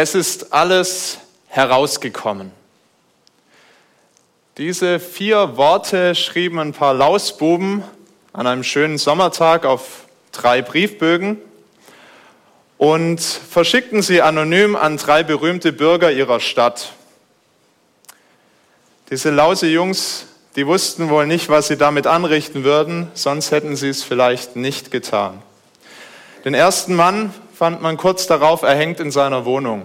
Es ist alles herausgekommen. Diese vier Worte schrieben ein paar Lausbuben an einem schönen Sommertag auf drei Briefbögen und verschickten sie anonym an drei berühmte Bürger ihrer Stadt. Diese lause Jungs, die wussten wohl nicht, was sie damit anrichten würden, sonst hätten sie es vielleicht nicht getan. Den ersten Mann fand man kurz darauf erhängt in seiner Wohnung.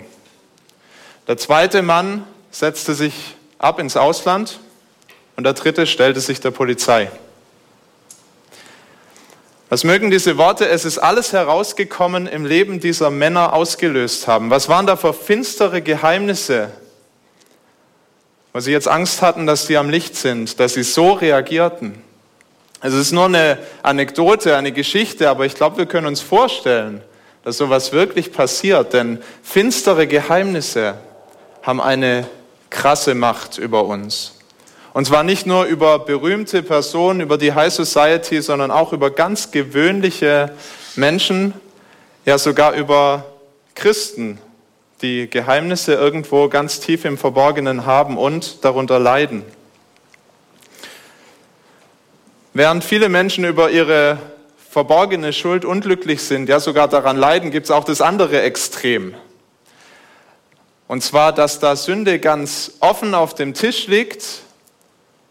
Der zweite Mann setzte sich ab ins Ausland und der dritte stellte sich der Polizei. Was mögen diese Worte, es ist alles herausgekommen, im Leben dieser Männer ausgelöst haben? Was waren da für finstere Geheimnisse, wo sie jetzt Angst hatten, dass sie am Licht sind, dass sie so reagierten? Es ist nur eine Anekdote, eine Geschichte, aber ich glaube, wir können uns vorstellen, dass sowas wirklich passiert, denn finstere Geheimnisse haben eine krasse Macht über uns. Und zwar nicht nur über berühmte Personen, über die High Society, sondern auch über ganz gewöhnliche Menschen, ja sogar über Christen, die Geheimnisse irgendwo ganz tief im Verborgenen haben und darunter leiden. Während viele Menschen über ihre verborgene Schuld unglücklich sind, ja sogar daran leiden, gibt es auch das andere Extrem. Und zwar, dass da Sünde ganz offen auf dem Tisch liegt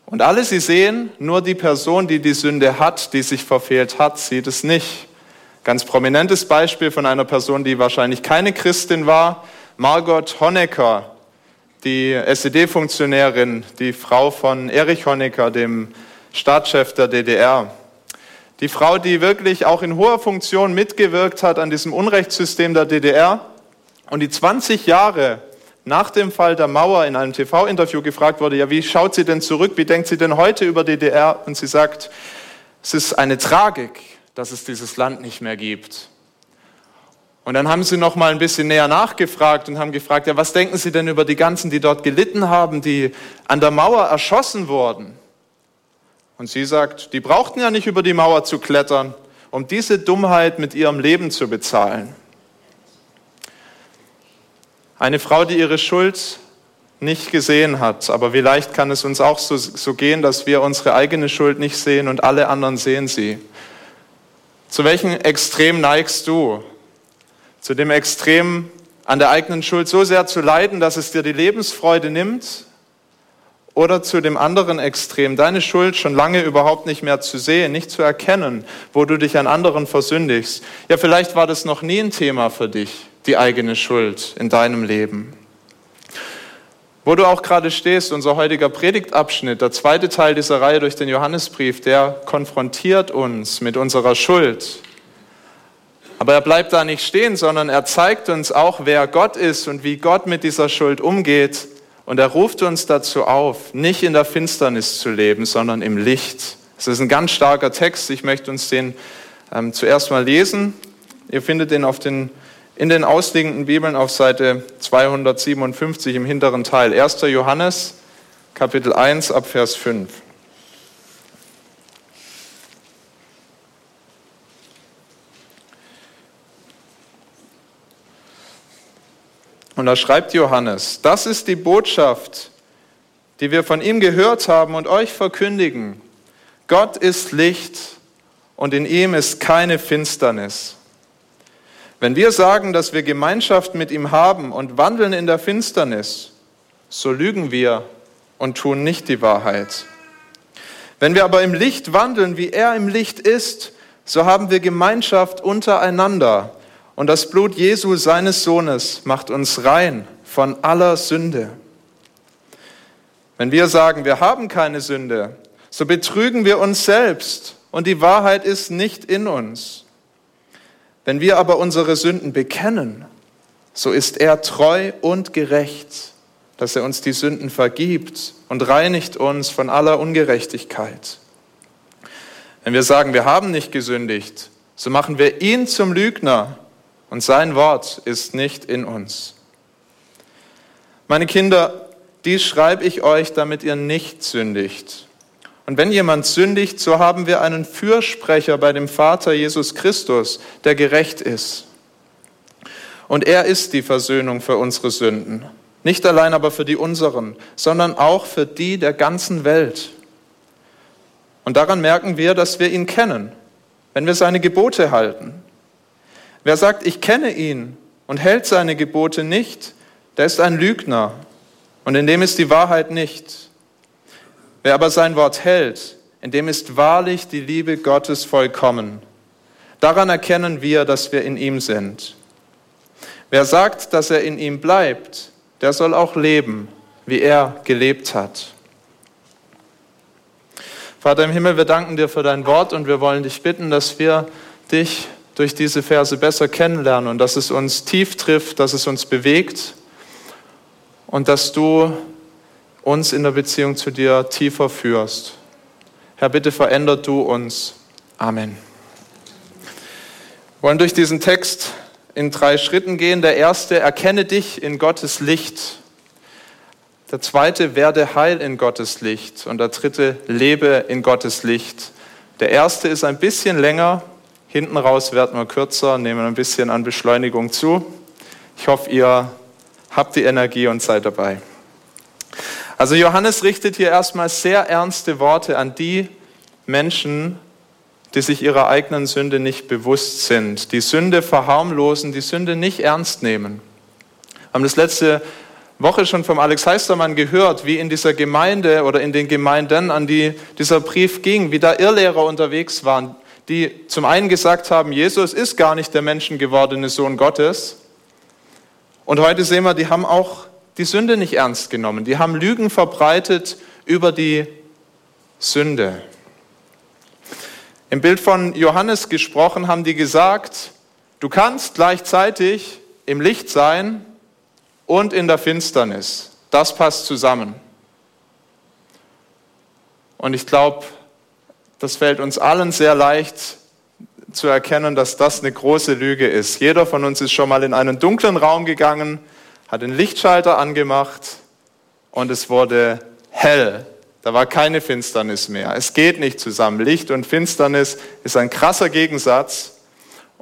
und alle sie sehen, nur die Person, die die Sünde hat, die sich verfehlt hat, sieht es nicht. Ganz prominentes Beispiel von einer Person, die wahrscheinlich keine Christin war, Margot Honecker, die SED-Funktionärin, die Frau von Erich Honecker, dem Staatschef der DDR. Die Frau, die wirklich auch in hoher Funktion mitgewirkt hat an diesem Unrechtssystem der DDR und die 20 Jahre nach dem Fall der Mauer in einem TV-Interview gefragt wurde, ja, wie schaut sie denn zurück, wie denkt sie denn heute über DDR? Und sie sagt, es ist eine Tragik, dass es dieses Land nicht mehr gibt. Und dann haben sie noch mal ein bisschen näher nachgefragt und haben gefragt, ja, was denken Sie denn über die ganzen, die dort gelitten haben, die an der Mauer erschossen wurden? Und sie sagt, die brauchten ja nicht über die Mauer zu klettern, um diese Dummheit mit ihrem Leben zu bezahlen. Eine Frau, die ihre Schuld nicht gesehen hat. Aber wie leicht kann es uns auch so, so, gehen, dass wir unsere eigene Schuld nicht sehen und alle anderen sehen sie. Zu welchem Extrem neigst du? Zu dem Extrem, an der eigenen Schuld so sehr zu leiden, dass es dir die Lebensfreude nimmt? Oder zu dem anderen Extrem, deine Schuld schon lange überhaupt nicht mehr zu sehen, nicht zu erkennen, wo du dich an anderen versündigst. Ja, vielleicht war das noch nie ein Thema für dich die eigene Schuld in deinem Leben. Wo du auch gerade stehst, unser heutiger Predigtabschnitt, der zweite Teil dieser Reihe durch den Johannesbrief, der konfrontiert uns mit unserer Schuld. Aber er bleibt da nicht stehen, sondern er zeigt uns auch, wer Gott ist und wie Gott mit dieser Schuld umgeht. Und er ruft uns dazu auf, nicht in der Finsternis zu leben, sondern im Licht. Das ist ein ganz starker Text. Ich möchte uns den ähm, zuerst mal lesen. Ihr findet den auf den in den ausliegenden Bibeln auf Seite 257 im hinteren Teil. 1. Johannes, Kapitel 1 ab Vers 5. Und da schreibt Johannes, das ist die Botschaft, die wir von ihm gehört haben und euch verkündigen. Gott ist Licht und in ihm ist keine Finsternis. Wenn wir sagen, dass wir Gemeinschaft mit ihm haben und wandeln in der Finsternis, so lügen wir und tun nicht die Wahrheit. Wenn wir aber im Licht wandeln, wie er im Licht ist, so haben wir Gemeinschaft untereinander. Und das Blut Jesu, seines Sohnes, macht uns rein von aller Sünde. Wenn wir sagen, wir haben keine Sünde, so betrügen wir uns selbst und die Wahrheit ist nicht in uns. Wenn wir aber unsere Sünden bekennen, so ist er treu und gerecht, dass er uns die Sünden vergibt und reinigt uns von aller Ungerechtigkeit. Wenn wir sagen, wir haben nicht gesündigt, so machen wir ihn zum Lügner und sein Wort ist nicht in uns. Meine Kinder, dies schreibe ich euch, damit ihr nicht sündigt. Und wenn jemand sündigt, so haben wir einen Fürsprecher bei dem Vater Jesus Christus, der gerecht ist. Und er ist die Versöhnung für unsere Sünden. Nicht allein aber für die unseren, sondern auch für die der ganzen Welt. Und daran merken wir, dass wir ihn kennen, wenn wir seine Gebote halten. Wer sagt, ich kenne ihn und hält seine Gebote nicht, der ist ein Lügner und in dem ist die Wahrheit nicht. Wer aber sein Wort hält, in dem ist wahrlich die Liebe Gottes vollkommen. Daran erkennen wir, dass wir in ihm sind. Wer sagt, dass er in ihm bleibt, der soll auch leben, wie er gelebt hat. Vater im Himmel, wir danken dir für dein Wort und wir wollen dich bitten, dass wir dich durch diese Verse besser kennenlernen und dass es uns tief trifft, dass es uns bewegt und dass du uns in der Beziehung zu dir tiefer führst. Herr, bitte veränder du uns. Amen. Wir wollen durch diesen Text in drei Schritten gehen. Der erste, erkenne dich in Gottes Licht. Der zweite, werde heil in Gottes Licht. Und der dritte, lebe in Gottes Licht. Der erste ist ein bisschen länger. Hinten raus werden wir kürzer, nehmen ein bisschen an Beschleunigung zu. Ich hoffe, ihr habt die Energie und seid dabei. Also Johannes richtet hier erstmal sehr ernste Worte an die Menschen, die sich ihrer eigenen Sünde nicht bewusst sind, die Sünde verharmlosen, die Sünde nicht ernst nehmen. Wir haben das letzte Woche schon vom Alex Heistermann gehört, wie in dieser Gemeinde oder in den Gemeinden, an die dieser Brief ging, wie da Irrlehrer unterwegs waren, die zum einen gesagt haben, Jesus ist gar nicht der menschengewordene Sohn Gottes. Und heute sehen wir, die haben auch die Sünde nicht ernst genommen. Die haben Lügen verbreitet über die Sünde. Im Bild von Johannes gesprochen haben die gesagt, du kannst gleichzeitig im Licht sein und in der Finsternis. Das passt zusammen. Und ich glaube, das fällt uns allen sehr leicht zu erkennen, dass das eine große Lüge ist. Jeder von uns ist schon mal in einen dunklen Raum gegangen, hat den Lichtschalter angemacht und es wurde hell. Da war keine Finsternis mehr. Es geht nicht zusammen. Licht und Finsternis ist ein krasser Gegensatz.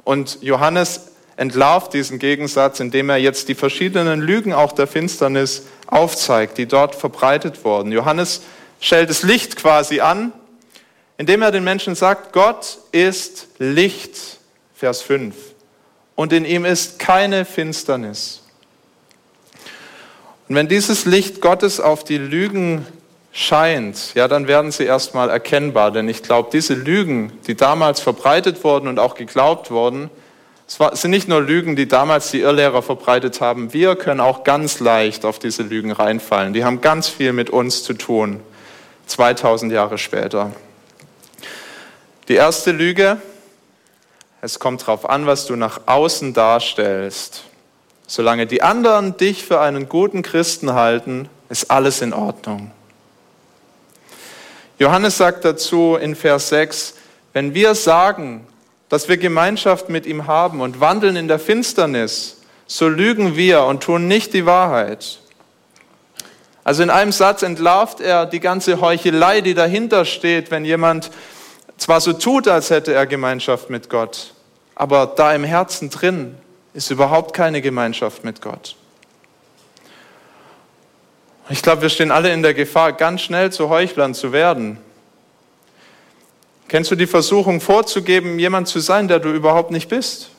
Und Johannes entlarvt diesen Gegensatz, indem er jetzt die verschiedenen Lügen auch der Finsternis aufzeigt, die dort verbreitet wurden. Johannes stellt das Licht quasi an, indem er den Menschen sagt, Gott ist Licht, Vers 5. Und in ihm ist keine Finsternis. Und wenn dieses Licht Gottes auf die Lügen scheint, ja, dann werden sie erstmal erkennbar. Denn ich glaube, diese Lügen, die damals verbreitet wurden und auch geglaubt wurden, es sind nicht nur Lügen, die damals die Irrlehrer verbreitet haben. Wir können auch ganz leicht auf diese Lügen reinfallen. Die haben ganz viel mit uns zu tun, 2000 Jahre später. Die erste Lüge, es kommt darauf an, was du nach außen darstellst. Solange die anderen dich für einen guten Christen halten, ist alles in Ordnung. Johannes sagt dazu in Vers 6, wenn wir sagen, dass wir Gemeinschaft mit ihm haben und wandeln in der Finsternis, so lügen wir und tun nicht die Wahrheit. Also in einem Satz entlarvt er die ganze Heuchelei, die dahinter steht, wenn jemand zwar so tut, als hätte er Gemeinschaft mit Gott, aber da im Herzen drin ist überhaupt keine Gemeinschaft mit Gott. Ich glaube, wir stehen alle in der Gefahr, ganz schnell zu Heuchlern zu werden. Kennst du die Versuchung vorzugeben, jemand zu sein, der du überhaupt nicht bist?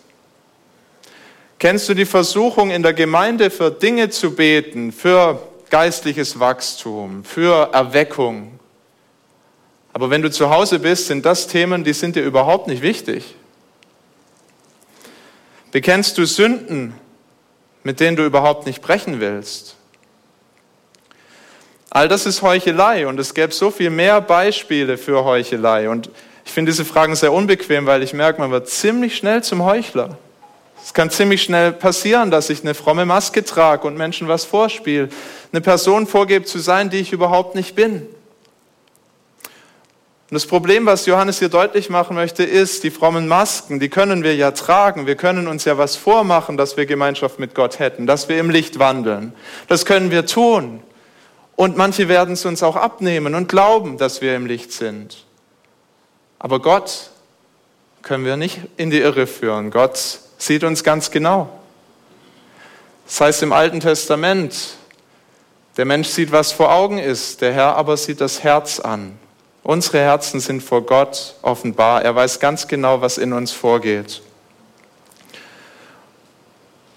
Kennst du die Versuchung in der Gemeinde für Dinge zu beten, für geistliches Wachstum, für Erweckung? Aber wenn du zu Hause bist, sind das Themen, die sind dir überhaupt nicht wichtig. Bekennst du Sünden, mit denen du überhaupt nicht brechen willst? All das ist Heuchelei und es gäbe so viel mehr Beispiele für Heuchelei. Und ich finde diese Fragen sehr unbequem, weil ich merke, man wird ziemlich schnell zum Heuchler. Es kann ziemlich schnell passieren, dass ich eine fromme Maske trage und Menschen was vorspiele, eine Person vorgebe zu sein, die ich überhaupt nicht bin. Und das Problem, was Johannes hier deutlich machen möchte, ist, die frommen Masken, die können wir ja tragen. Wir können uns ja was vormachen, dass wir Gemeinschaft mit Gott hätten, dass wir im Licht wandeln. Das können wir tun. Und manche werden es uns auch abnehmen und glauben, dass wir im Licht sind. Aber Gott können wir nicht in die Irre führen. Gott sieht uns ganz genau. Das heißt im Alten Testament, der Mensch sieht, was vor Augen ist, der Herr aber sieht das Herz an. Unsere Herzen sind vor Gott offenbar. Er weiß ganz genau, was in uns vorgeht.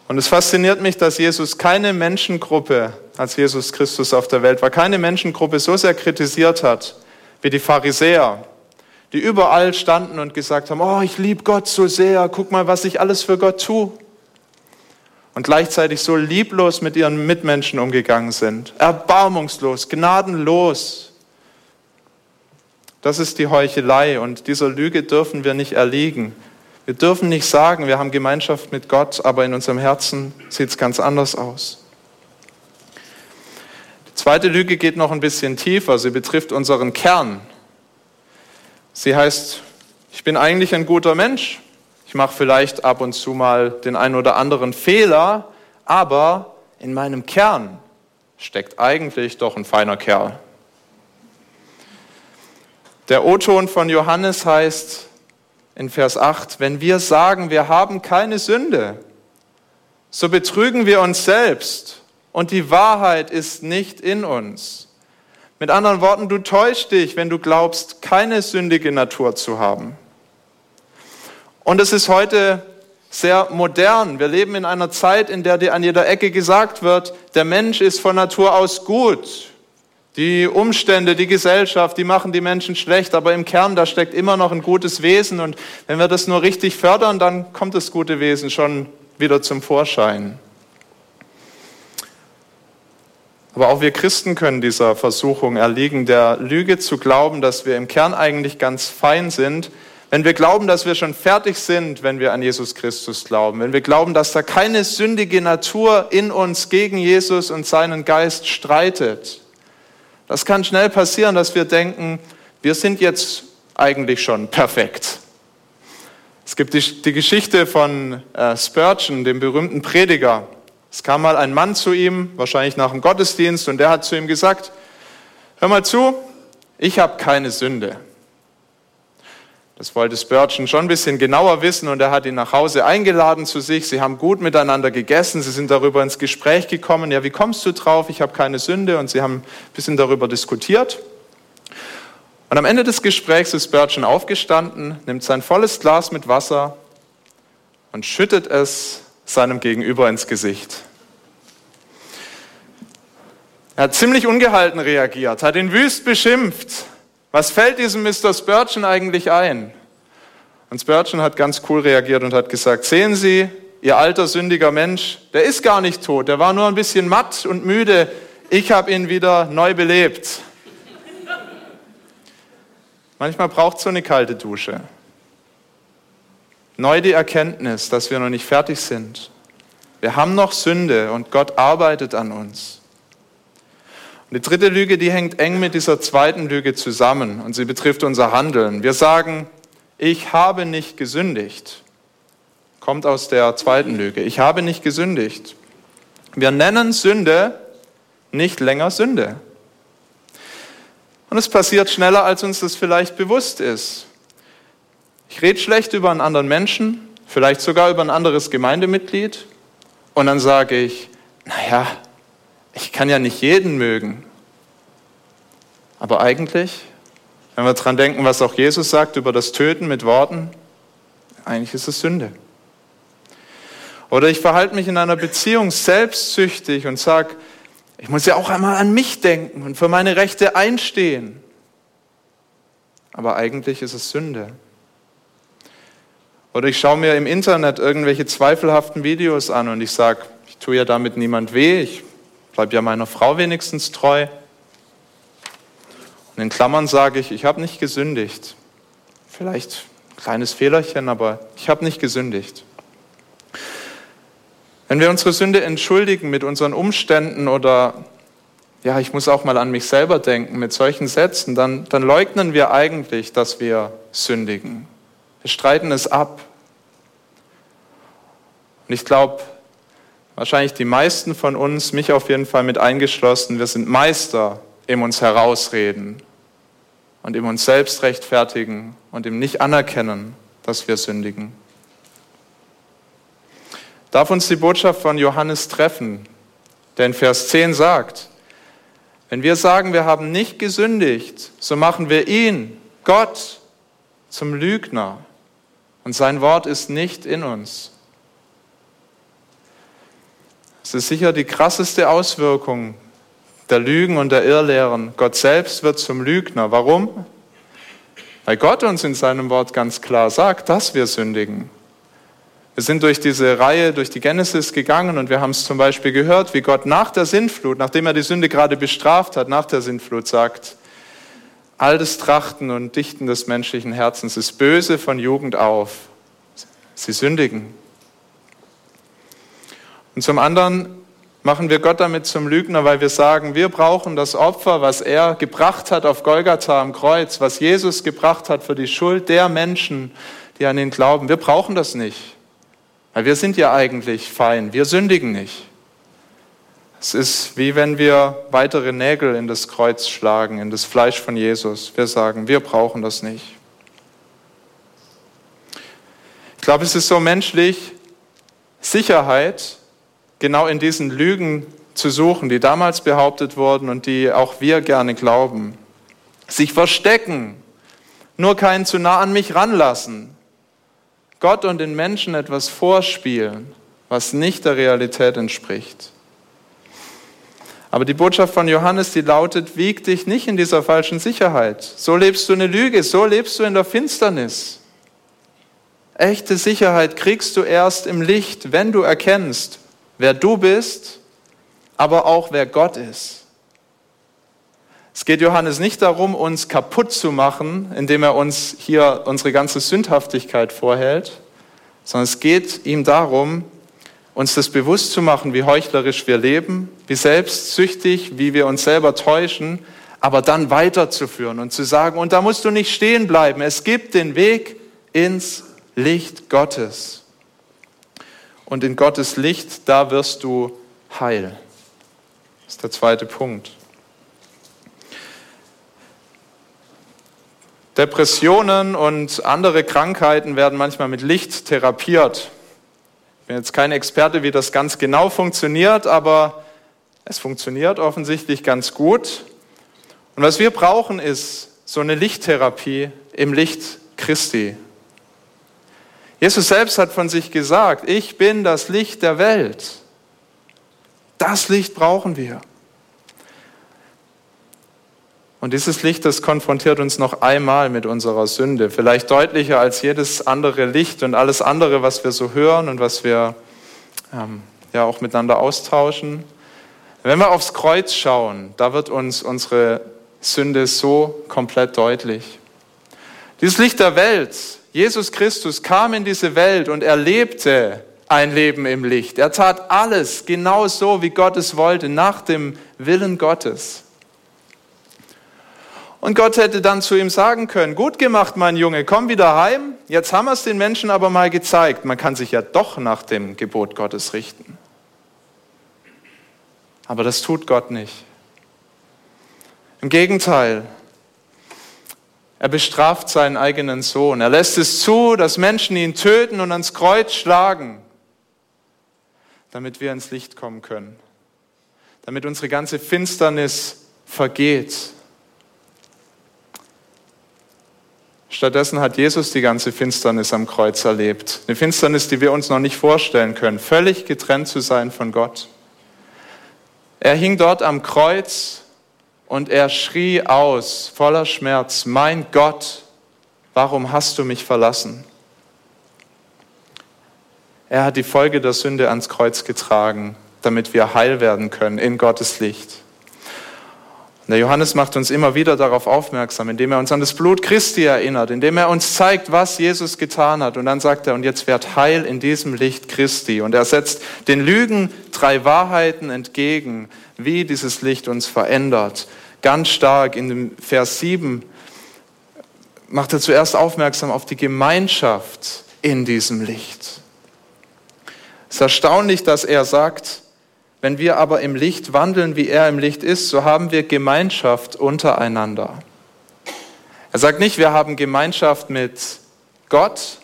Und es fasziniert mich, dass Jesus keine Menschengruppe, als Jesus Christus auf der Welt war, keine Menschengruppe so sehr kritisiert hat wie die Pharisäer, die überall standen und gesagt haben, oh, ich liebe Gott so sehr, guck mal, was ich alles für Gott tue. Und gleichzeitig so lieblos mit ihren Mitmenschen umgegangen sind, erbarmungslos, gnadenlos. Das ist die Heuchelei und dieser Lüge dürfen wir nicht erliegen. Wir dürfen nicht sagen, wir haben Gemeinschaft mit Gott, aber in unserem Herzen sieht es ganz anders aus. Die zweite Lüge geht noch ein bisschen tiefer. Sie betrifft unseren Kern. Sie heißt, ich bin eigentlich ein guter Mensch. Ich mache vielleicht ab und zu mal den einen oder anderen Fehler, aber in meinem Kern steckt eigentlich doch ein feiner Kerl. Der O-Ton von Johannes heißt, in Vers 8, wenn wir sagen, wir haben keine Sünde, so betrügen wir uns selbst und die Wahrheit ist nicht in uns. Mit anderen Worten, du täuschst dich, wenn du glaubst, keine sündige Natur zu haben. Und es ist heute sehr modern. Wir leben in einer Zeit, in der dir an jeder Ecke gesagt wird, der Mensch ist von Natur aus gut. Die Umstände, die Gesellschaft, die machen die Menschen schlecht, aber im Kern, da steckt immer noch ein gutes Wesen. Und wenn wir das nur richtig fördern, dann kommt das gute Wesen schon wieder zum Vorschein. Aber auch wir Christen können dieser Versuchung erliegen, der Lüge zu glauben, dass wir im Kern eigentlich ganz fein sind, wenn wir glauben, dass wir schon fertig sind, wenn wir an Jesus Christus glauben, wenn wir glauben, dass da keine sündige Natur in uns gegen Jesus und seinen Geist streitet, das kann schnell passieren, dass wir denken, wir sind jetzt eigentlich schon perfekt. Es gibt die, die Geschichte von äh, Spurgeon, dem berühmten Prediger. Es kam mal ein Mann zu ihm, wahrscheinlich nach dem Gottesdienst, und der hat zu ihm gesagt, hör mal zu, ich habe keine Sünde. Das wollte Spurgeon schon ein bisschen genauer wissen und er hat ihn nach Hause eingeladen zu sich. Sie haben gut miteinander gegessen, sie sind darüber ins Gespräch gekommen. Ja, wie kommst du drauf? Ich habe keine Sünde und sie haben ein bisschen darüber diskutiert. Und am Ende des Gesprächs ist Spurgeon aufgestanden, nimmt sein volles Glas mit Wasser und schüttet es seinem Gegenüber ins Gesicht. Er hat ziemlich ungehalten reagiert, hat ihn wüst beschimpft was fällt diesem Mr. Spurgeon eigentlich ein? Und Spurgeon hat ganz cool reagiert und hat gesagt, sehen Sie, Ihr alter sündiger Mensch, der ist gar nicht tot, der war nur ein bisschen matt und müde. Ich habe ihn wieder neu belebt. Manchmal braucht es so eine kalte Dusche. Neu die Erkenntnis, dass wir noch nicht fertig sind. Wir haben noch Sünde und Gott arbeitet an uns. Die dritte Lüge, die hängt eng mit dieser zweiten Lüge zusammen und sie betrifft unser Handeln. Wir sagen, ich habe nicht gesündigt. Kommt aus der zweiten Lüge. Ich habe nicht gesündigt. Wir nennen Sünde nicht länger Sünde. Und es passiert schneller, als uns das vielleicht bewusst ist. Ich rede schlecht über einen anderen Menschen, vielleicht sogar über ein anderes Gemeindemitglied. Und dann sage ich, naja, ich kann ja nicht jeden mögen. Aber eigentlich, wenn wir dran denken, was auch Jesus sagt über das Töten mit Worten, eigentlich ist es Sünde. Oder ich verhalte mich in einer Beziehung selbstsüchtig und sage, ich muss ja auch einmal an mich denken und für meine Rechte einstehen. Aber eigentlich ist es Sünde. Oder ich schaue mir im Internet irgendwelche zweifelhaften Videos an und ich sage, ich tue ja damit niemand weh, ich bleibe ja meiner Frau wenigstens treu. Und in Klammern sage ich, ich habe nicht gesündigt. Vielleicht ein kleines Fehlerchen, aber ich habe nicht gesündigt. Wenn wir unsere Sünde entschuldigen mit unseren Umständen oder, ja, ich muss auch mal an mich selber denken, mit solchen Sätzen, dann, dann leugnen wir eigentlich, dass wir sündigen. Wir streiten es ab. Und ich glaube, wahrscheinlich die meisten von uns, mich auf jeden Fall mit eingeschlossen, wir sind Meister im uns herausreden und im uns selbst rechtfertigen und im nicht anerkennen, dass wir sündigen. darf uns die Botschaft von Johannes treffen, der in Vers 10 sagt, wenn wir sagen, wir haben nicht gesündigt, so machen wir ihn, Gott, zum Lügner und sein Wort ist nicht in uns. Es ist sicher die krasseste Auswirkung der Lügen und der Irrlehren. Gott selbst wird zum Lügner. Warum? Weil Gott uns in seinem Wort ganz klar sagt, dass wir sündigen. Wir sind durch diese Reihe, durch die Genesis gegangen und wir haben es zum Beispiel gehört, wie Gott nach der Sintflut, nachdem er die Sünde gerade bestraft hat, nach der Sintflut sagt, all das Trachten und Dichten des menschlichen Herzens ist böse von Jugend auf. Sie sündigen. Und zum anderen machen wir Gott damit zum Lügner, weil wir sagen, wir brauchen das Opfer, was er gebracht hat auf Golgatha am Kreuz, was Jesus gebracht hat für die Schuld der Menschen, die an ihn glauben. Wir brauchen das nicht, weil wir sind ja eigentlich fein, wir sündigen nicht. Es ist wie wenn wir weitere Nägel in das Kreuz schlagen, in das Fleisch von Jesus. Wir sagen, wir brauchen das nicht. Ich glaube, es ist so menschlich, Sicherheit genau in diesen Lügen zu suchen, die damals behauptet wurden und die auch wir gerne glauben. Sich verstecken, nur keinen zu nah an mich ranlassen, Gott und den Menschen etwas vorspielen, was nicht der Realität entspricht. Aber die Botschaft von Johannes, die lautet, wieg dich nicht in dieser falschen Sicherheit. So lebst du eine Lüge, so lebst du in der Finsternis. Echte Sicherheit kriegst du erst im Licht, wenn du erkennst, wer du bist, aber auch wer Gott ist. Es geht Johannes nicht darum, uns kaputt zu machen, indem er uns hier unsere ganze Sündhaftigkeit vorhält, sondern es geht ihm darum, uns das bewusst zu machen, wie heuchlerisch wir leben, wie selbstsüchtig, wie wir uns selber täuschen, aber dann weiterzuführen und zu sagen, und da musst du nicht stehen bleiben, es gibt den Weg ins Licht Gottes. Und in Gottes Licht, da wirst du heil. Das ist der zweite Punkt. Depressionen und andere Krankheiten werden manchmal mit Licht therapiert. Ich bin jetzt kein Experte, wie das ganz genau funktioniert, aber es funktioniert offensichtlich ganz gut. Und was wir brauchen, ist so eine Lichttherapie im Licht Christi. Jesus selbst hat von sich gesagt, ich bin das Licht der Welt. Das Licht brauchen wir. Und dieses Licht, das konfrontiert uns noch einmal mit unserer Sünde, vielleicht deutlicher als jedes andere Licht und alles andere, was wir so hören und was wir ähm, ja auch miteinander austauschen. Wenn wir aufs Kreuz schauen, da wird uns unsere Sünde so komplett deutlich. Dieses Licht der Welt, Jesus Christus kam in diese Welt und er lebte ein Leben im Licht. Er tat alles genau so, wie Gott es wollte, nach dem Willen Gottes. Und Gott hätte dann zu ihm sagen können, gut gemacht, mein Junge, komm wieder heim. Jetzt haben wir es den Menschen aber mal gezeigt. Man kann sich ja doch nach dem Gebot Gottes richten. Aber das tut Gott nicht. Im Gegenteil, er bestraft seinen eigenen Sohn. Er lässt es zu, dass Menschen ihn töten und ans Kreuz schlagen, damit wir ins Licht kommen können, damit unsere ganze Finsternis vergeht Stattdessen hat Jesus die ganze Finsternis am Kreuz erlebt. Eine Finsternis, die wir uns noch nicht vorstellen können, völlig getrennt zu sein von Gott. Er hing dort am Kreuz und er schrie aus, voller Schmerz, mein Gott, warum hast du mich verlassen? Er hat die Folge der Sünde ans Kreuz getragen, damit wir heil werden können in Gottes Licht. Der Johannes macht uns immer wieder darauf aufmerksam, indem er uns an das Blut Christi erinnert, indem er uns zeigt, was Jesus getan hat. Und dann sagt er, und jetzt wird Heil in diesem Licht Christi. Und er setzt den Lügen drei Wahrheiten entgegen, wie dieses Licht uns verändert. Ganz stark in dem Vers 7 macht er zuerst aufmerksam auf die Gemeinschaft in diesem Licht. Es ist erstaunlich, dass er sagt, wenn wir aber im Licht wandeln, wie er im Licht ist, so haben wir Gemeinschaft untereinander. Er sagt nicht, wir haben Gemeinschaft mit Gott,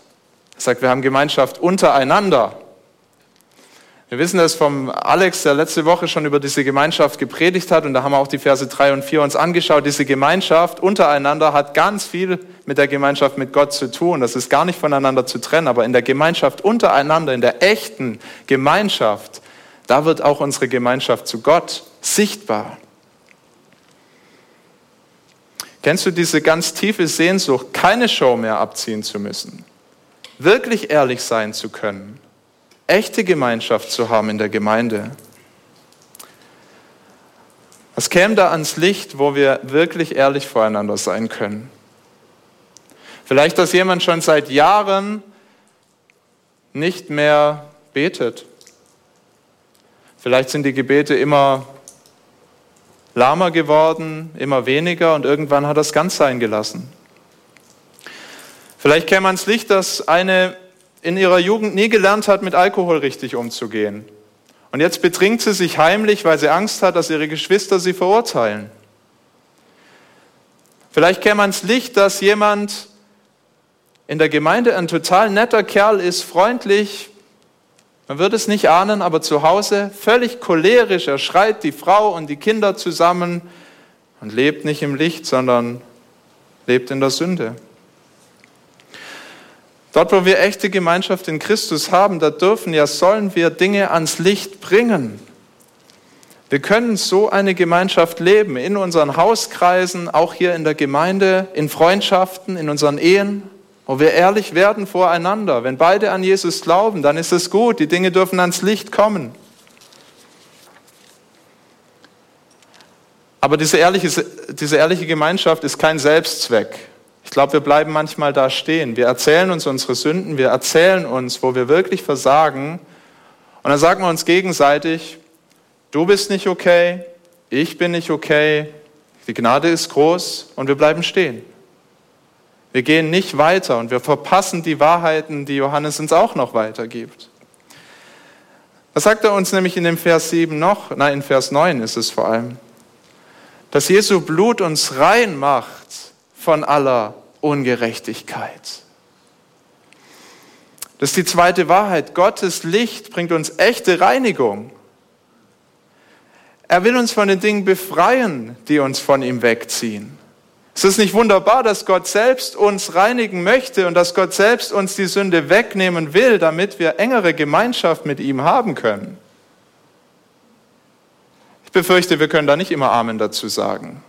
er sagt, wir haben Gemeinschaft untereinander. Wir wissen das vom Alex, der letzte Woche schon über diese Gemeinschaft gepredigt hat und da haben wir auch die Verse 3 und 4 uns angeschaut. Diese Gemeinschaft untereinander hat ganz viel mit der Gemeinschaft mit Gott zu tun. Das ist gar nicht voneinander zu trennen, aber in der Gemeinschaft untereinander, in der echten Gemeinschaft, da wird auch unsere Gemeinschaft zu Gott sichtbar. Kennst du diese ganz tiefe Sehnsucht, keine Show mehr abziehen zu müssen, wirklich ehrlich sein zu können? echte Gemeinschaft zu haben in der Gemeinde. Was käme da ans Licht, wo wir wirklich ehrlich voreinander sein können? Vielleicht, dass jemand schon seit Jahren nicht mehr betet. Vielleicht sind die Gebete immer lahmer geworden, immer weniger und irgendwann hat es ganz sein gelassen. Vielleicht käme ans Licht, dass eine in ihrer Jugend nie gelernt hat, mit Alkohol richtig umzugehen. Und jetzt betrinkt sie sich heimlich, weil sie Angst hat, dass ihre Geschwister sie verurteilen. Vielleicht käme ans Licht, dass jemand in der Gemeinde ein total netter Kerl ist, freundlich, man wird es nicht ahnen, aber zu Hause völlig cholerisch, er schreit die Frau und die Kinder zusammen und lebt nicht im Licht, sondern lebt in der Sünde. Dort, wo wir echte Gemeinschaft in Christus haben, da dürfen ja, sollen wir Dinge ans Licht bringen. Wir können so eine Gemeinschaft leben, in unseren Hauskreisen, auch hier in der Gemeinde, in Freundschaften, in unseren Ehen, wo wir ehrlich werden voreinander. Wenn beide an Jesus glauben, dann ist es gut, die Dinge dürfen ans Licht kommen. Aber diese ehrliche, diese ehrliche Gemeinschaft ist kein Selbstzweck. Ich glaube, wir bleiben manchmal da stehen. Wir erzählen uns unsere Sünden, wir erzählen uns, wo wir wirklich versagen. Und dann sagen wir uns gegenseitig, du bist nicht okay, ich bin nicht okay, die Gnade ist groß und wir bleiben stehen. Wir gehen nicht weiter und wir verpassen die Wahrheiten, die Johannes uns auch noch weitergibt. Was sagt er uns nämlich in dem Vers 7 noch? Nein, in Vers 9 ist es vor allem. Dass Jesu Blut uns rein macht von aller Ungerechtigkeit. Das ist die zweite Wahrheit. Gottes Licht bringt uns echte Reinigung. Er will uns von den Dingen befreien, die uns von ihm wegziehen. Es ist nicht wunderbar, dass Gott selbst uns reinigen möchte und dass Gott selbst uns die Sünde wegnehmen will, damit wir engere Gemeinschaft mit ihm haben können. Ich befürchte, wir können da nicht immer Amen dazu sagen.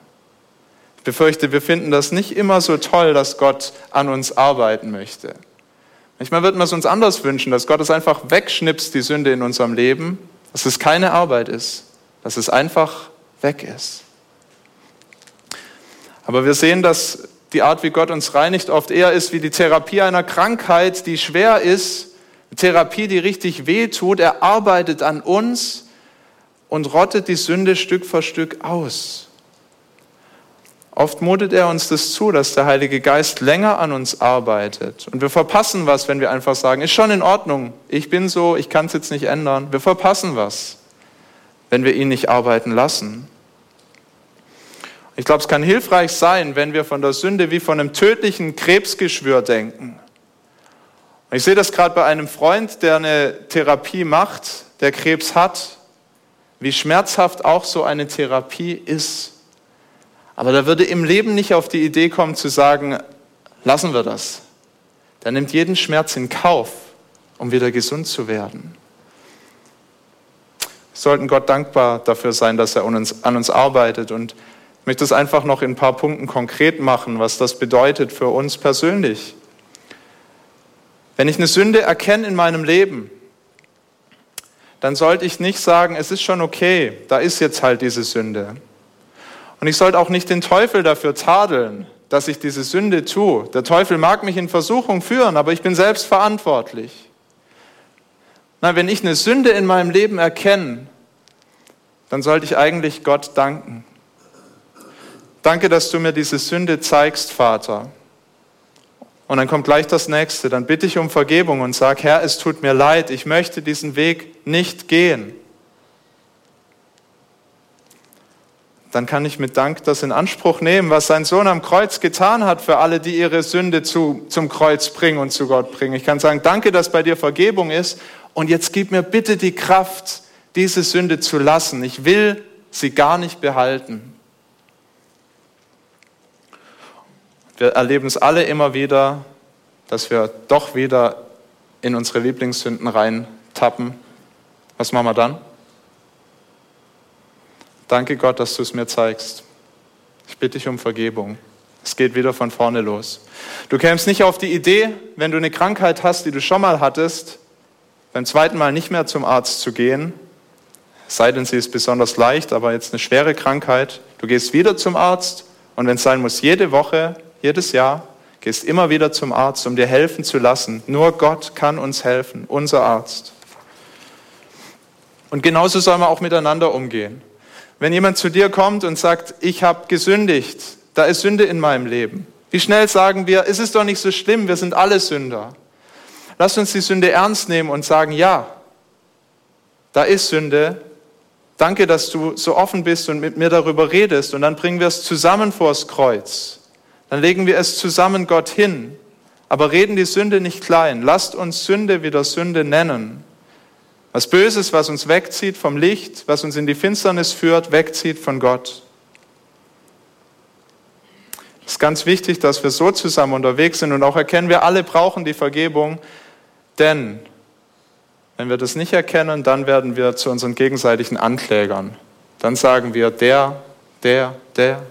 Ich befürchte, wir finden das nicht immer so toll, dass Gott an uns arbeiten möchte. Manchmal wird man es uns anders wünschen, dass Gott es einfach wegschnipst, die Sünde in unserem Leben, dass es keine Arbeit ist, dass es einfach weg ist. Aber wir sehen, dass die Art, wie Gott uns reinigt, oft eher ist wie die Therapie einer Krankheit, die schwer ist, eine Therapie, die richtig weh tut. Er arbeitet an uns und rottet die Sünde Stück für Stück aus. Oft mutet er uns das zu, dass der Heilige Geist länger an uns arbeitet. Und wir verpassen was, wenn wir einfach sagen, ist schon in Ordnung, ich bin so, ich kann es jetzt nicht ändern. Wir verpassen was, wenn wir ihn nicht arbeiten lassen. Ich glaube, es kann hilfreich sein, wenn wir von der Sünde wie von einem tödlichen Krebsgeschwür denken. Ich sehe das gerade bei einem Freund, der eine Therapie macht, der Krebs hat, wie schmerzhaft auch so eine Therapie ist. Aber der würde im Leben nicht auf die Idee kommen zu sagen, lassen wir das. Der nimmt jeden Schmerz in Kauf, um wieder gesund zu werden. Wir sollten Gott dankbar dafür sein, dass er an uns arbeitet. Und ich möchte es einfach noch in ein paar Punkten konkret machen, was das bedeutet für uns persönlich. Wenn ich eine Sünde erkenne in meinem Leben, dann sollte ich nicht sagen, es ist schon okay, da ist jetzt halt diese Sünde. Und ich sollte auch nicht den Teufel dafür tadeln, dass ich diese Sünde tue. Der Teufel mag mich in Versuchung führen, aber ich bin selbst verantwortlich. Nein, wenn ich eine Sünde in meinem Leben erkenne, dann sollte ich eigentlich Gott danken. Danke, dass du mir diese Sünde zeigst, Vater. Und dann kommt gleich das nächste. Dann bitte ich um Vergebung und sag, Herr, es tut mir leid, ich möchte diesen Weg nicht gehen. dann kann ich mit Dank das in Anspruch nehmen, was sein Sohn am Kreuz getan hat für alle, die ihre Sünde zu, zum Kreuz bringen und zu Gott bringen. Ich kann sagen, danke, dass bei dir Vergebung ist Und jetzt gib mir bitte die Kraft, diese Sünde zu lassen. Ich will sie gar nicht behalten. Wir erleben es alle immer wieder, dass wir doch wieder in unsere Lieblingssünden reintappen. Was machen wir dann? Danke Gott, dass du es mir zeigst. Ich bitte dich um Vergebung. Es geht wieder von vorne los. Du kämst nicht auf die Idee, wenn du eine Krankheit hast, die du schon mal hattest, beim zweiten Mal nicht mehr zum Arzt zu gehen, sei denn sie ist besonders leicht, aber jetzt eine schwere Krankheit. Du gehst wieder zum Arzt und wenn es sein muss, jede Woche, jedes Jahr, gehst immer wieder zum Arzt, um dir helfen zu lassen. Nur Gott kann uns helfen, unser Arzt. Und genauso soll man auch miteinander umgehen. Wenn jemand zu dir kommt und sagt, ich habe gesündigt, da ist Sünde in meinem Leben. Wie schnell sagen wir, es ist doch nicht so schlimm, wir sind alle Sünder. Lass uns die Sünde ernst nehmen und sagen, ja, da ist Sünde. Danke, dass du so offen bist und mit mir darüber redest. Und dann bringen wir es zusammen vors Kreuz. Dann legen wir es zusammen Gott hin. Aber reden die Sünde nicht klein. Lasst uns Sünde wieder Sünde nennen. Was Böses, was uns wegzieht vom Licht, was uns in die Finsternis führt, wegzieht von Gott. Es ist ganz wichtig, dass wir so zusammen unterwegs sind und auch erkennen, wir alle brauchen die Vergebung, denn wenn wir das nicht erkennen, dann werden wir zu unseren gegenseitigen Anklägern. Dann sagen wir, der, der, der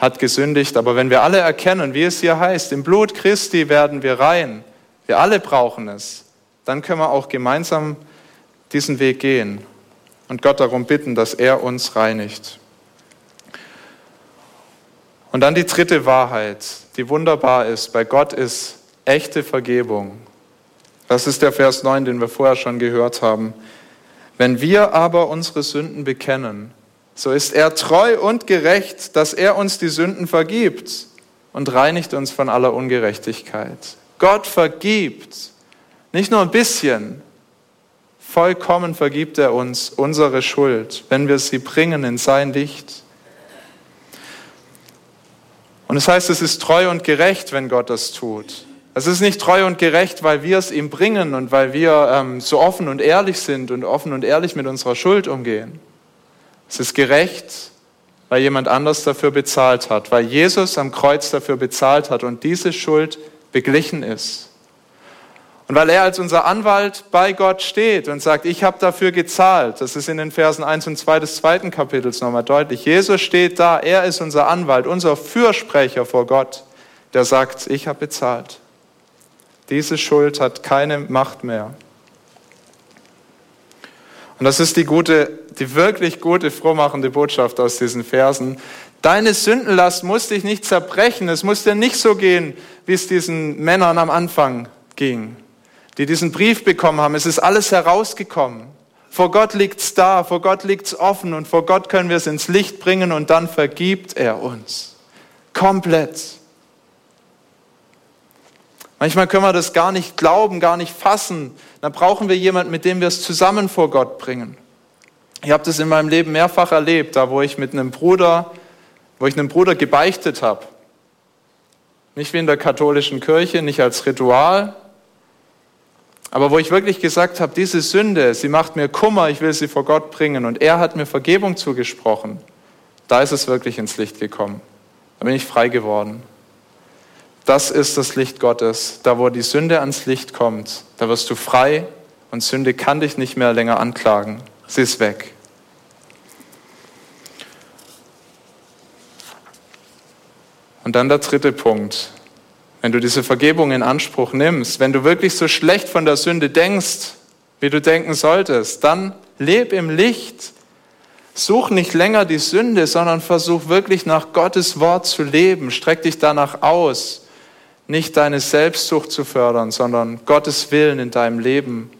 hat gesündigt. Aber wenn wir alle erkennen, wie es hier heißt, im Blut Christi werden wir rein, wir alle brauchen es, dann können wir auch gemeinsam diesen Weg gehen und Gott darum bitten, dass er uns reinigt. Und dann die dritte Wahrheit, die wunderbar ist. Bei Gott ist echte Vergebung. Das ist der Vers 9, den wir vorher schon gehört haben. Wenn wir aber unsere Sünden bekennen, so ist er treu und gerecht, dass er uns die Sünden vergibt und reinigt uns von aller Ungerechtigkeit. Gott vergibt, nicht nur ein bisschen, vollkommen vergibt er uns unsere Schuld, wenn wir sie bringen in sein Licht. Und es das heißt, es ist treu und gerecht, wenn Gott das tut. Es ist nicht treu und gerecht, weil wir es ihm bringen und weil wir ähm, so offen und ehrlich sind und offen und ehrlich mit unserer Schuld umgehen. Es ist gerecht, weil jemand anders dafür bezahlt hat, weil Jesus am Kreuz dafür bezahlt hat und diese Schuld beglichen ist. Und weil er als unser Anwalt bei Gott steht und sagt, ich habe dafür gezahlt, das ist in den Versen 1 und 2 des zweiten Kapitels nochmal deutlich. Jesus steht da, er ist unser Anwalt, unser Fürsprecher vor Gott, der sagt, ich habe bezahlt. Diese Schuld hat keine Macht mehr. Und das ist die gute, die wirklich gute, frohmachende Botschaft aus diesen Versen. Deine Sündenlast muss dich nicht zerbrechen. Es muss dir nicht so gehen, wie es diesen Männern am Anfang ging die diesen Brief bekommen haben. Es ist alles herausgekommen. Vor Gott liegt's da, vor Gott liegt's offen und vor Gott können wir es ins Licht bringen und dann vergibt er uns. Komplett. Manchmal können wir das gar nicht glauben, gar nicht fassen. Dann brauchen wir jemanden, mit dem wir es zusammen vor Gott bringen. Ich habe das in meinem Leben mehrfach erlebt, da wo ich mit einem Bruder, wo ich einem Bruder gebeichtet habe. Nicht wie in der katholischen Kirche, nicht als Ritual, aber wo ich wirklich gesagt habe, diese Sünde, sie macht mir Kummer, ich will sie vor Gott bringen und er hat mir Vergebung zugesprochen, da ist es wirklich ins Licht gekommen. Da bin ich frei geworden. Das ist das Licht Gottes. Da, wo die Sünde ans Licht kommt, da wirst du frei und Sünde kann dich nicht mehr länger anklagen. Sie ist weg. Und dann der dritte Punkt wenn du diese Vergebung in Anspruch nimmst, wenn du wirklich so schlecht von der Sünde denkst, wie du denken solltest, dann leb im Licht. Such nicht länger die Sünde, sondern versuch wirklich nach Gottes Wort zu leben. Streck dich danach aus, nicht deine Selbstsucht zu fördern, sondern Gottes Willen in deinem Leben.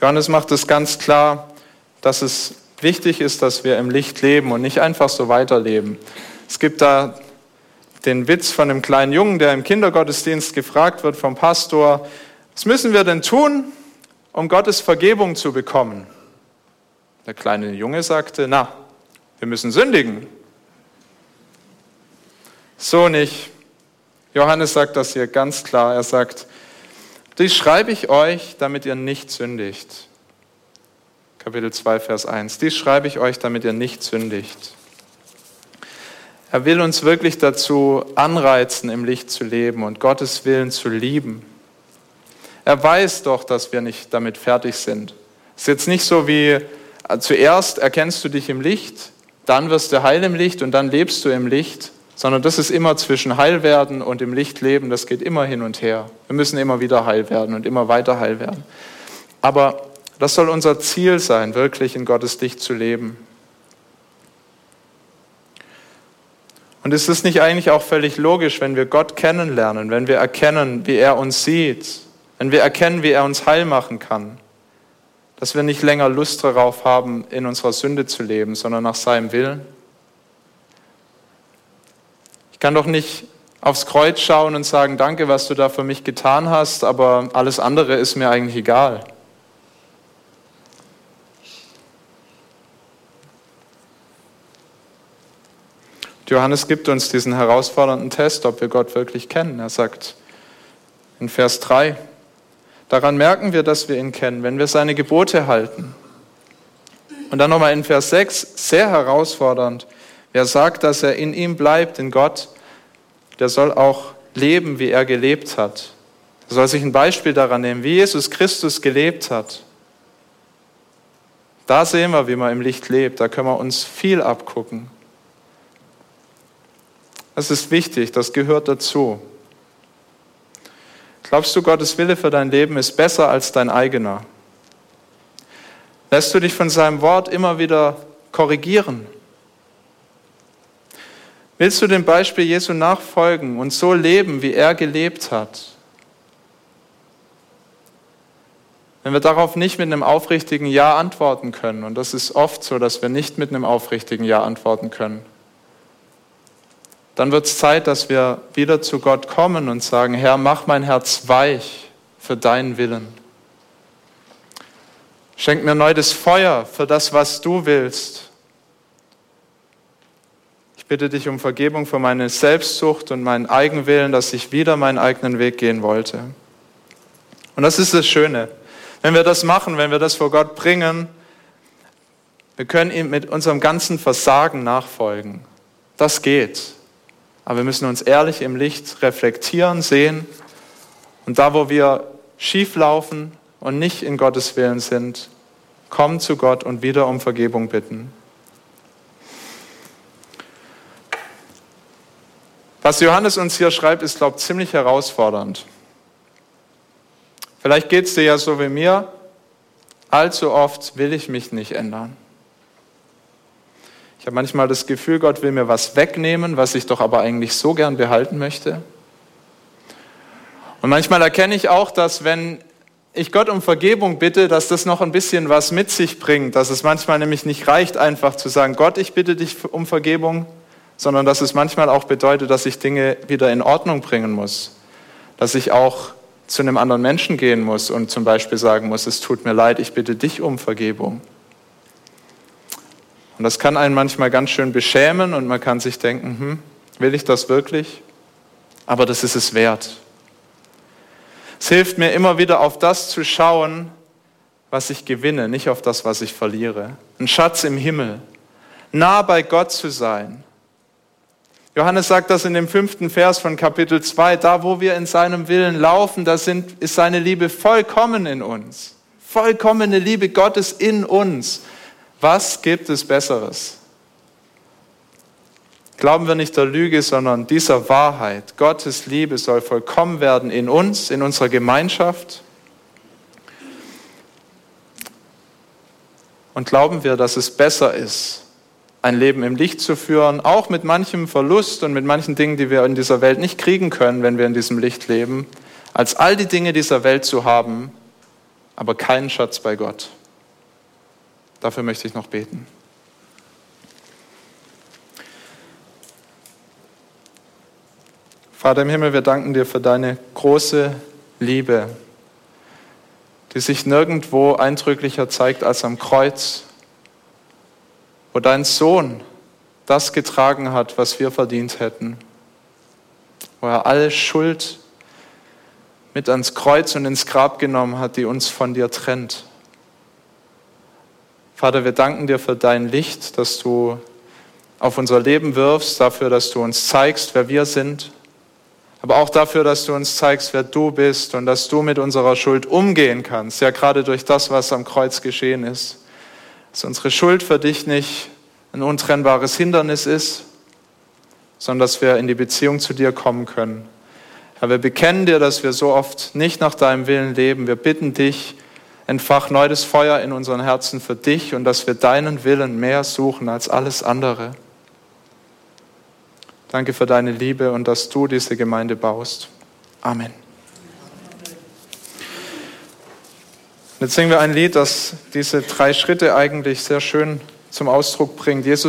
Johannes macht es ganz klar, dass es wichtig ist, dass wir im Licht leben und nicht einfach so weiterleben. Es gibt da den Witz von einem kleinen Jungen, der im Kindergottesdienst gefragt wird vom Pastor, was müssen wir denn tun, um Gottes Vergebung zu bekommen? Der kleine Junge sagte, na, wir müssen sündigen. So nicht. Johannes sagt das hier ganz klar. Er sagt, Dies schreibe ich euch, damit ihr nicht sündigt. Kapitel 2, Vers 1. Dies schreibe ich euch, damit ihr nicht sündigt. Er will uns wirklich dazu anreizen, im Licht zu leben und Gottes Willen zu lieben. Er weiß doch, dass wir nicht damit fertig sind. Es ist jetzt nicht so wie äh, zuerst erkennst du dich im Licht, dann wirst du heil im Licht und dann lebst du im Licht, sondern das ist immer zwischen heil werden und im Licht leben, das geht immer hin und her. Wir müssen immer wieder heil werden und immer weiter heil werden. Aber das soll unser Ziel sein, wirklich in Gottes Licht zu leben. Und ist es nicht eigentlich auch völlig logisch, wenn wir Gott kennenlernen, wenn wir erkennen, wie er uns sieht, wenn wir erkennen, wie er uns heil machen kann, dass wir nicht länger Lust darauf haben, in unserer Sünde zu leben, sondern nach seinem Willen? Ich kann doch nicht aufs Kreuz schauen und sagen, danke, was du da für mich getan hast, aber alles andere ist mir eigentlich egal. Johannes gibt uns diesen herausfordernden Test, ob wir Gott wirklich kennen. Er sagt in Vers 3, daran merken wir, dass wir ihn kennen, wenn wir seine Gebote halten. Und dann nochmal in Vers 6, sehr herausfordernd, wer sagt, dass er in ihm bleibt, in Gott, der soll auch leben, wie er gelebt hat. Er soll sich ein Beispiel daran nehmen, wie Jesus Christus gelebt hat. Da sehen wir, wie man im Licht lebt. Da können wir uns viel abgucken. Das ist wichtig, das gehört dazu. Glaubst du, Gottes Wille für dein Leben ist besser als dein eigener? Lässt du dich von seinem Wort immer wieder korrigieren? Willst du dem Beispiel Jesu nachfolgen und so leben, wie er gelebt hat? Wenn wir darauf nicht mit einem aufrichtigen Ja antworten können, und das ist oft so, dass wir nicht mit einem aufrichtigen Ja antworten können, dann wird es Zeit, dass wir wieder zu Gott kommen und sagen, Herr, mach mein Herz weich für deinen Willen. Schenk mir neu das Feuer für das, was du willst. Bitte dich um Vergebung für meine Selbstsucht und meinen Eigenwillen, dass ich wieder meinen eigenen Weg gehen wollte. Und das ist das Schöne. Wenn wir das machen, wenn wir das vor Gott bringen, wir können ihm mit unserem ganzen Versagen nachfolgen. Das geht. Aber wir müssen uns ehrlich im Licht reflektieren, sehen. Und da, wo wir schief laufen und nicht in Gottes Willen sind, kommen zu Gott und wieder um Vergebung bitten. Was Johannes uns hier schreibt, ist, glaube ich, ziemlich herausfordernd. Vielleicht geht es dir ja so wie mir. Allzu oft will ich mich nicht ändern. Ich habe manchmal das Gefühl, Gott will mir was wegnehmen, was ich doch aber eigentlich so gern behalten möchte. Und manchmal erkenne ich auch, dass wenn ich Gott um Vergebung bitte, dass das noch ein bisschen was mit sich bringt, dass es manchmal nämlich nicht reicht, einfach zu sagen, Gott, ich bitte dich um Vergebung, sondern dass es manchmal auch bedeutet, dass ich Dinge wieder in Ordnung bringen muss, dass ich auch zu einem anderen Menschen gehen muss und zum Beispiel sagen muss, es tut mir leid, ich bitte dich um Vergebung. Und das kann einen manchmal ganz schön beschämen und man kann sich denken, hm, will ich das wirklich? Aber das ist es wert. Es hilft mir immer wieder auf das zu schauen, was ich gewinne, nicht auf das, was ich verliere. Ein Schatz im Himmel, nah bei Gott zu sein. Johannes sagt das in dem fünften Vers von Kapitel 2, da wo wir in seinem Willen laufen, da sind, ist seine Liebe vollkommen in uns. Vollkommene Liebe Gottes in uns. Was gibt es Besseres? Glauben wir nicht der Lüge, sondern dieser Wahrheit. Gottes Liebe soll vollkommen werden in uns, in unserer Gemeinschaft. Und glauben wir, dass es besser ist, ein Leben im Licht zu führen, auch mit manchem Verlust und mit manchen Dingen, die wir in dieser Welt nicht kriegen können, wenn wir in diesem Licht leben, als all die Dinge dieser Welt zu haben, aber keinen Schatz bei Gott. Dafür möchte ich noch beten. Vater im Himmel, wir danken dir für deine große Liebe, die sich nirgendwo eindrücklicher zeigt als am Kreuz, wo dein Sohn das getragen hat, was wir verdient hätten, wo er alle Schuld mit ans Kreuz und ins Grab genommen hat, die uns von dir trennt. Vater, wir danken dir für dein Licht, das du auf unser Leben wirfst, dafür, dass du uns zeigst, wer wir sind, aber auch dafür, dass du uns zeigst, wer du bist und dass du mit unserer Schuld umgehen kannst, ja gerade durch das, was am Kreuz geschehen ist. Dass unsere Schuld für dich nicht ein untrennbares Hindernis ist, sondern dass wir in die Beziehung zu dir kommen können. Herr, wir bekennen dir, dass wir so oft nicht nach deinem Willen leben. Wir bitten dich, entfach neu das Feuer in unseren Herzen für dich und dass wir deinen Willen mehr suchen als alles andere. Danke für deine Liebe und dass du diese Gemeinde baust. Amen. Jetzt singen wir ein Lied, das diese drei Schritte eigentlich sehr schön zum Ausdruck bringt. Jesus